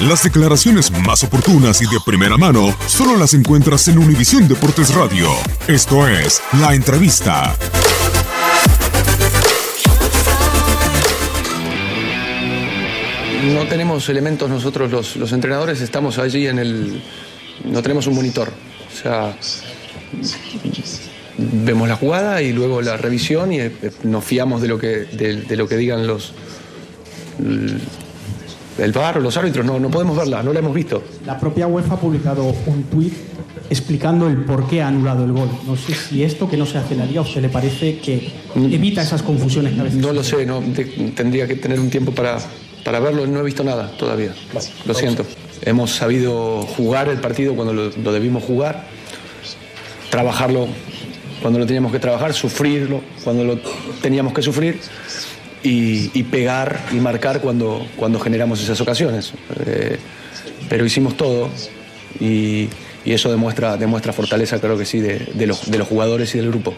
Las declaraciones más oportunas y de primera mano solo las encuentras en Univisión Deportes Radio. Esto es La Entrevista. No tenemos elementos nosotros los, los entrenadores, estamos allí en el... No tenemos un monitor. O sea, vemos la jugada y luego la revisión y eh, nos fiamos de lo que, de, de lo que digan los el VAR o los árbitros. No, no podemos verla, no la hemos visto. La propia UEFA ha publicado un tuit explicando el por qué ha anulado el gol. No sé si esto que no se hace en la liga o se le parece que evita esas confusiones que a veces No lo sé, no, te- tendría que tener un tiempo para, para verlo, no he visto nada todavía. lo siento. Hemos sabido jugar el partido cuando lo, lo debimos jugar, trabajarlo cuando lo teníamos que trabajar, sufrirlo cuando lo teníamos que sufrir y, pegar y marcar cuando, cuando generamos esas ocasiones. Eh, pero hicimos todo y, eso demuestra, demuestra fortaleza, creo que sí, de los, de los jugadores y del grupo.